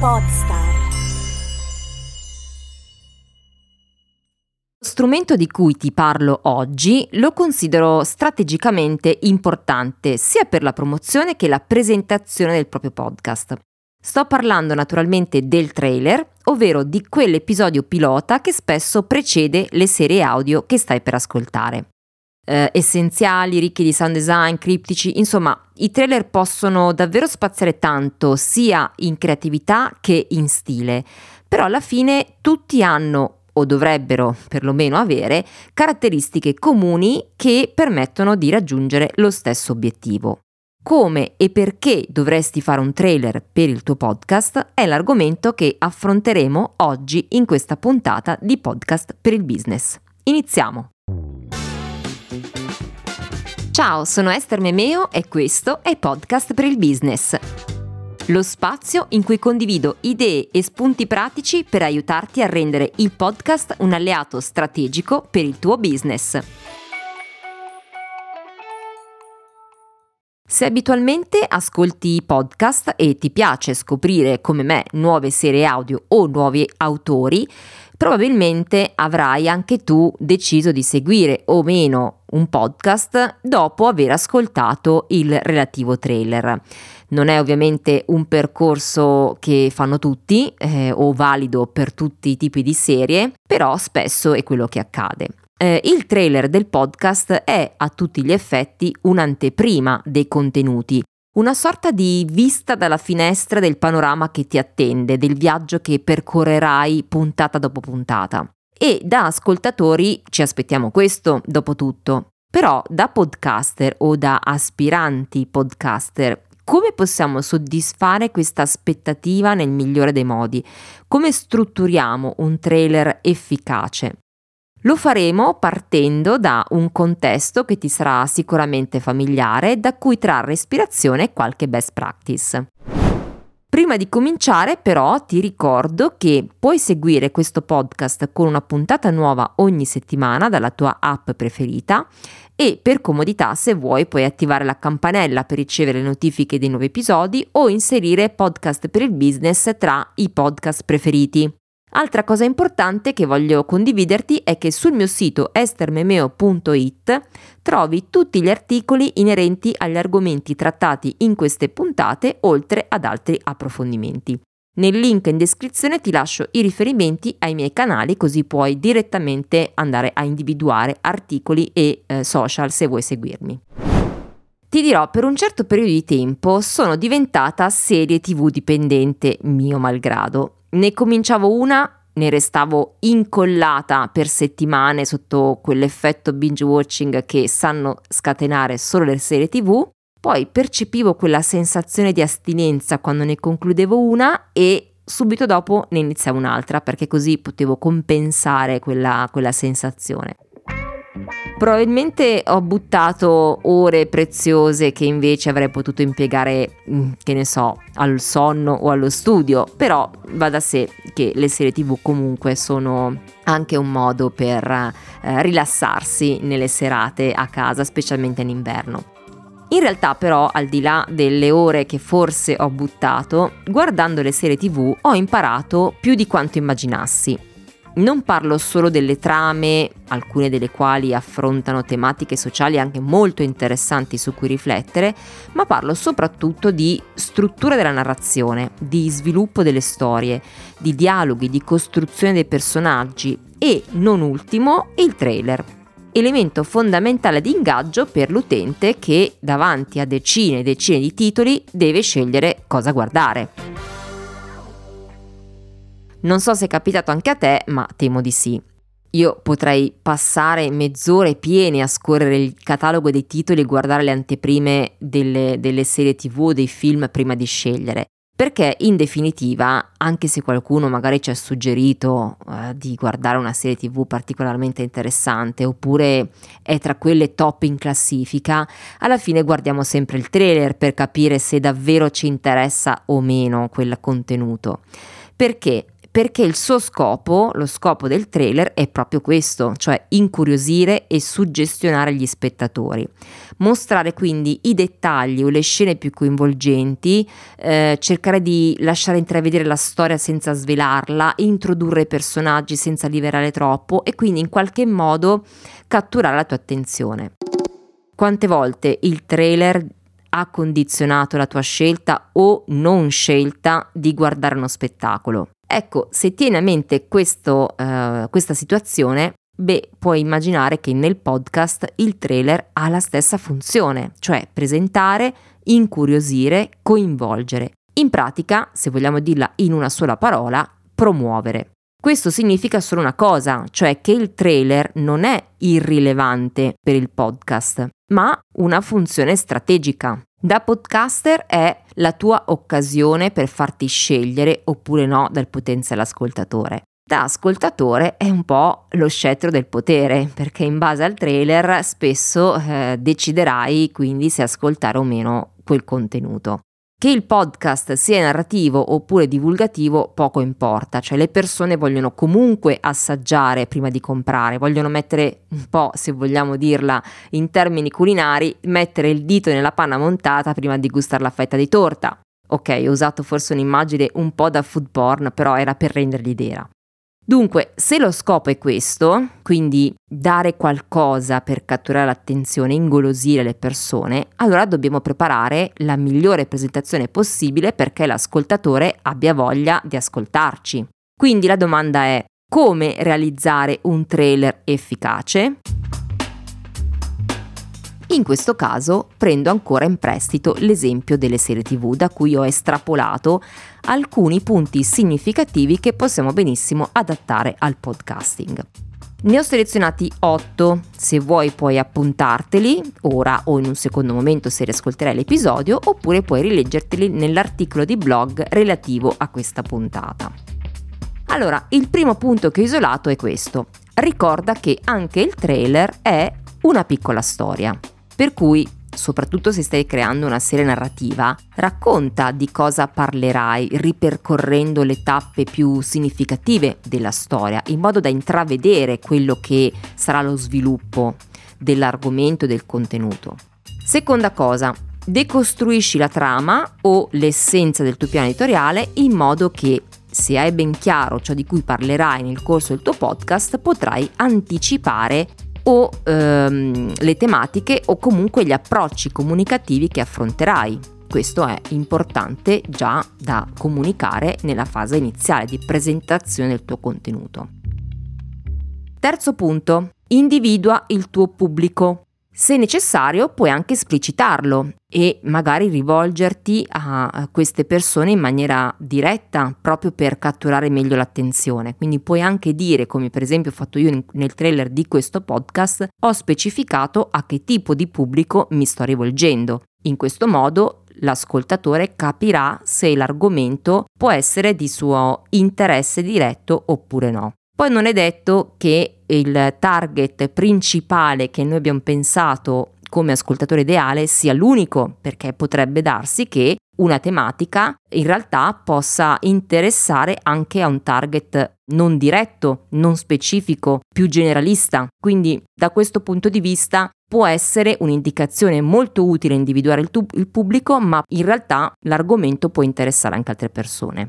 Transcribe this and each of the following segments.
Podstar. Strumento di cui ti parlo oggi lo considero strategicamente importante sia per la promozione che la presentazione del proprio podcast. Sto parlando naturalmente del trailer, ovvero di quell'episodio pilota che spesso precede le serie audio che stai per ascoltare eh, essenziali, ricchi di sound design, criptici, insomma i trailer possono davvero spaziare tanto sia in creatività che in stile, però alla fine tutti hanno o dovrebbero perlomeno avere caratteristiche comuni che permettono di raggiungere lo stesso obiettivo. Come e perché dovresti fare un trailer per il tuo podcast è l'argomento che affronteremo oggi in questa puntata di podcast per il business. Iniziamo! Ciao, sono Esther Memeo e questo è Podcast per il Business. Lo spazio in cui condivido idee e spunti pratici per aiutarti a rendere il podcast un alleato strategico per il tuo business. Se abitualmente ascolti podcast e ti piace scoprire come me nuove serie audio o nuovi autori, probabilmente avrai anche tu deciso di seguire o meno un podcast dopo aver ascoltato il relativo trailer. Non è ovviamente un percorso che fanno tutti eh, o valido per tutti i tipi di serie, però spesso è quello che accade. Eh, il trailer del podcast è a tutti gli effetti un'anteprima dei contenuti, una sorta di vista dalla finestra del panorama che ti attende, del viaggio che percorrerai puntata dopo puntata. E da ascoltatori ci aspettiamo questo, dopo tutto. Però da podcaster o da aspiranti podcaster, come possiamo soddisfare questa aspettativa nel migliore dei modi? Come strutturiamo un trailer efficace? Lo faremo partendo da un contesto che ti sarà sicuramente familiare, da cui trarre ispirazione e qualche best practice. Prima di cominciare però ti ricordo che puoi seguire questo podcast con una puntata nuova ogni settimana dalla tua app preferita e per comodità se vuoi puoi attivare la campanella per ricevere notifiche dei nuovi episodi o inserire podcast per il business tra i podcast preferiti. Altra cosa importante che voglio condividerti è che sul mio sito estermemeo.it trovi tutti gli articoli inerenti agli argomenti trattati in queste puntate, oltre ad altri approfondimenti. Nel link in descrizione ti lascio i riferimenti ai miei canali così puoi direttamente andare a individuare articoli e eh, social se vuoi seguirmi. Ti dirò, per un certo periodo di tempo sono diventata serie tv dipendente, mio malgrado ne cominciavo una, ne restavo incollata per settimane sotto quell'effetto binge watching che sanno scatenare solo le serie tv, poi percepivo quella sensazione di astinenza quando ne concludevo una e subito dopo ne iniziavo un'altra perché così potevo compensare quella, quella sensazione. Probabilmente ho buttato ore preziose che invece avrei potuto impiegare, mm, che ne so, al sonno o allo studio, però va da sé che le serie tv comunque sono anche un modo per eh, rilassarsi nelle serate a casa, specialmente in inverno. In realtà però, al di là delle ore che forse ho buttato, guardando le serie tv ho imparato più di quanto immaginassi non parlo solo delle trame, alcune delle quali affrontano tematiche sociali anche molto interessanti su cui riflettere, ma parlo soprattutto di struttura della narrazione, di sviluppo delle storie, di dialoghi, di costruzione dei personaggi e, non ultimo, il trailer. Elemento fondamentale di ingaggio per l'utente che davanti a decine e decine di titoli deve scegliere cosa guardare. Non so se è capitato anche a te, ma temo di sì. Io potrei passare mezz'ore piene a scorrere il catalogo dei titoli e guardare le anteprime delle, delle serie tv o dei film prima di scegliere. Perché in definitiva, anche se qualcuno magari ci ha suggerito eh, di guardare una serie tv particolarmente interessante oppure è tra quelle top in classifica, alla fine guardiamo sempre il trailer per capire se davvero ci interessa o meno quel contenuto. Perché? Perché il suo scopo, lo scopo del trailer è proprio questo, cioè incuriosire e suggestionare gli spettatori. Mostrare quindi i dettagli o le scene più coinvolgenti, eh, cercare di lasciare intravedere la storia senza svelarla, introdurre i personaggi senza liberare troppo e quindi in qualche modo catturare la tua attenzione. Quante volte il trailer ha condizionato la tua scelta o non scelta di guardare uno spettacolo? Ecco, se tieni a mente questo, uh, questa situazione, beh, puoi immaginare che nel podcast il trailer ha la stessa funzione, cioè presentare, incuriosire, coinvolgere. In pratica, se vogliamo dirla in una sola parola, promuovere. Questo significa solo una cosa, cioè che il trailer non è irrilevante per il podcast, ma una funzione strategica. Da podcaster è la tua occasione per farti scegliere oppure no dal potenziale ascoltatore. Da ascoltatore è un po' lo scettro del potere, perché in base al trailer spesso eh, deciderai quindi se ascoltare o meno quel contenuto. Che il podcast sia narrativo oppure divulgativo poco importa, cioè le persone vogliono comunque assaggiare prima di comprare, vogliono mettere un po', se vogliamo dirla in termini culinari, mettere il dito nella panna montata prima di gustare la fetta di torta. Ok, ho usato forse un'immagine un po' da food porn, però era per rendergli idea. Dunque, se lo scopo è questo, quindi dare qualcosa per catturare l'attenzione, ingolosire le persone, allora dobbiamo preparare la migliore presentazione possibile perché l'ascoltatore abbia voglia di ascoltarci. Quindi la domanda è come realizzare un trailer efficace? In questo caso prendo ancora in prestito l'esempio delle serie tv da cui ho estrapolato alcuni punti significativi che possiamo benissimo adattare al podcasting. Ne ho selezionati 8, se vuoi puoi appuntarteli ora o in un secondo momento se riascolterai l'episodio oppure puoi rileggerteli nell'articolo di blog relativo a questa puntata. Allora, il primo punto che ho isolato è questo. Ricorda che anche il trailer è una piccola storia. Per cui, soprattutto se stai creando una serie narrativa, racconta di cosa parlerai ripercorrendo le tappe più significative della storia, in modo da intravedere quello che sarà lo sviluppo dell'argomento e del contenuto. Seconda cosa, decostruisci la trama o l'essenza del tuo piano editoriale in modo che se hai ben chiaro ciò di cui parlerai nel corso del tuo podcast, potrai anticipare o ehm, le tematiche o comunque gli approcci comunicativi che affronterai. Questo è importante già da comunicare nella fase iniziale di presentazione del tuo contenuto. Terzo punto, individua il tuo pubblico. Se necessario puoi anche esplicitarlo e magari rivolgerti a queste persone in maniera diretta proprio per catturare meglio l'attenzione. Quindi puoi anche dire, come per esempio ho fatto io nel trailer di questo podcast, ho specificato a che tipo di pubblico mi sto rivolgendo. In questo modo l'ascoltatore capirà se l'argomento può essere di suo interesse diretto oppure no. Poi non è detto che il target principale che noi abbiamo pensato come ascoltatore ideale sia l'unico, perché potrebbe darsi che una tematica in realtà possa interessare anche a un target non diretto, non specifico, più generalista. Quindi da questo punto di vista può essere un'indicazione molto utile individuare il, tu- il pubblico, ma in realtà l'argomento può interessare anche altre persone.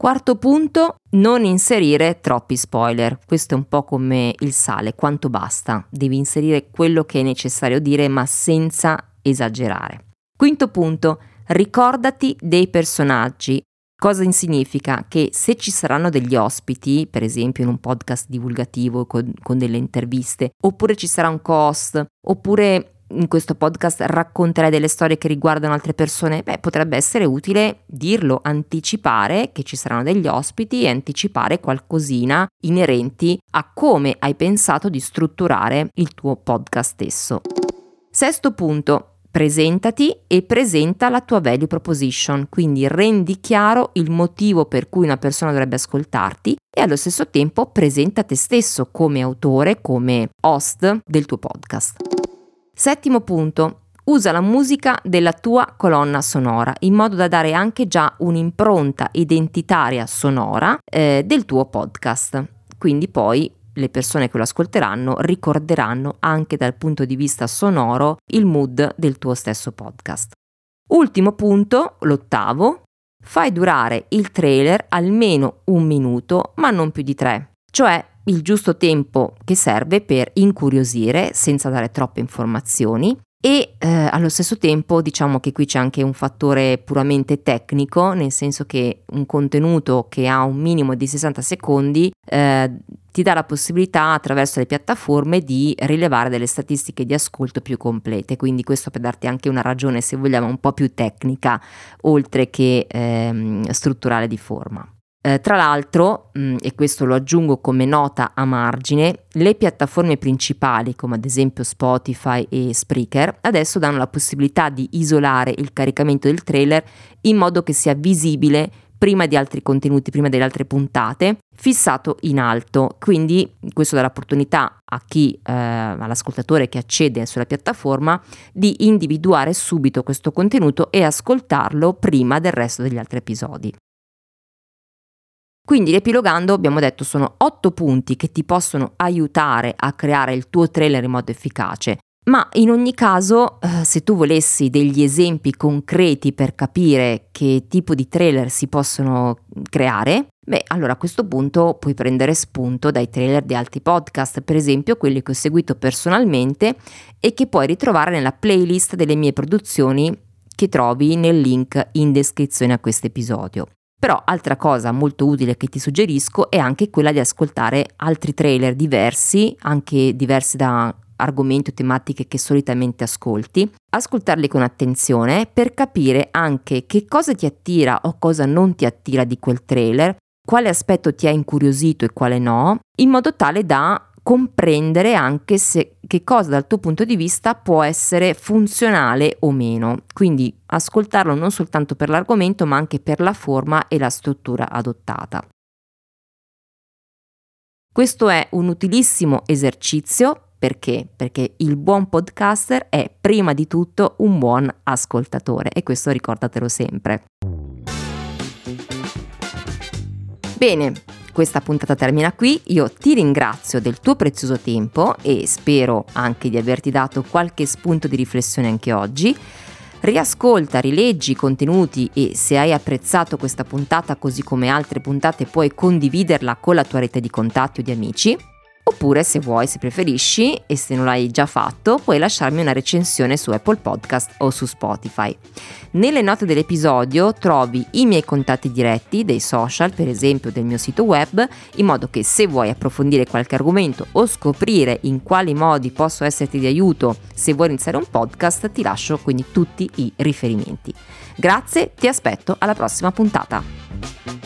Quarto punto, non inserire troppi spoiler. Questo è un po' come il sale, quanto basta. Devi inserire quello che è necessario dire, ma senza esagerare. Quinto punto, ricordati dei personaggi. Cosa significa? Che se ci saranno degli ospiti, per esempio in un podcast divulgativo con, con delle interviste, oppure ci sarà un host, oppure in questo podcast racconterai delle storie che riguardano altre persone, beh, potrebbe essere utile dirlo, anticipare che ci saranno degli ospiti e anticipare qualcosina inerenti a come hai pensato di strutturare il tuo podcast stesso. Sesto punto, presentati e presenta la tua value proposition, quindi rendi chiaro il motivo per cui una persona dovrebbe ascoltarti e allo stesso tempo presenta te stesso come autore, come host del tuo podcast. Settimo punto, usa la musica della tua colonna sonora in modo da dare anche già un'impronta identitaria sonora eh, del tuo podcast. Quindi poi le persone che lo ascolteranno ricorderanno anche dal punto di vista sonoro il mood del tuo stesso podcast. Ultimo punto, l'ottavo, fai durare il trailer almeno un minuto, ma non più di tre, cioè il giusto tempo che serve per incuriosire senza dare troppe informazioni e eh, allo stesso tempo diciamo che qui c'è anche un fattore puramente tecnico, nel senso che un contenuto che ha un minimo di 60 secondi eh, ti dà la possibilità attraverso le piattaforme di rilevare delle statistiche di ascolto più complete, quindi questo per darti anche una ragione se vogliamo un po' più tecnica oltre che ehm, strutturale di forma. Eh, tra l'altro, mh, mm, e questo lo aggiungo come nota a margine, le piattaforme principali come ad esempio Spotify e Spreaker adesso danno la possibilità di isolare il caricamento del trailer in modo che sia visibile prima di altri contenuti, prima delle altre puntate, fissato in alto. Quindi questo dà l'opportunità a chi, eh, all'ascoltatore che accede sulla piattaforma, di individuare subito questo contenuto e ascoltarlo prima del resto degli altri episodi. Quindi riepilogando abbiamo detto sono otto punti che ti possono aiutare a creare il tuo trailer in modo efficace. Ma in ogni caso, eh, se tu volessi degli esempi concreti per capire che tipo di trailer si possono creare, beh, allora a questo punto puoi prendere spunto dai trailer di altri podcast, per esempio quelli che ho seguito personalmente e che puoi ritrovare nella playlist delle mie produzioni che trovi nel link in descrizione a questo episodio. Però altra cosa molto utile che ti suggerisco è anche quella di ascoltare altri trailer diversi, anche diversi da argomenti o tematiche che solitamente ascolti, ascoltarli con attenzione per capire anche che cosa ti attira o cosa non ti attira di quel trailer, quale aspetto ti ha incuriosito e quale no, in modo tale da comprendere anche se, che cosa dal tuo punto di vista può essere funzionale o meno. Quindi ascoltarlo non soltanto per l'argomento ma anche per la forma e la struttura adottata. Questo è un utilissimo esercizio perché? Perché il buon podcaster è prima di tutto un buon ascoltatore e questo ricordatelo sempre. Bene, questa puntata termina qui, io ti ringrazio del tuo prezioso tempo e spero anche di averti dato qualche spunto di riflessione anche oggi. Riascolta, rileggi i contenuti e se hai apprezzato questa puntata così come altre puntate puoi condividerla con la tua rete di contatti o di amici. Oppure se vuoi, se preferisci e se non l'hai già fatto, puoi lasciarmi una recensione su Apple Podcast o su Spotify. Nelle note dell'episodio trovi i miei contatti diretti dei social, per esempio del mio sito web, in modo che se vuoi approfondire qualche argomento o scoprire in quali modi posso esserti di aiuto se vuoi iniziare un podcast, ti lascio quindi tutti i riferimenti. Grazie, ti aspetto alla prossima puntata.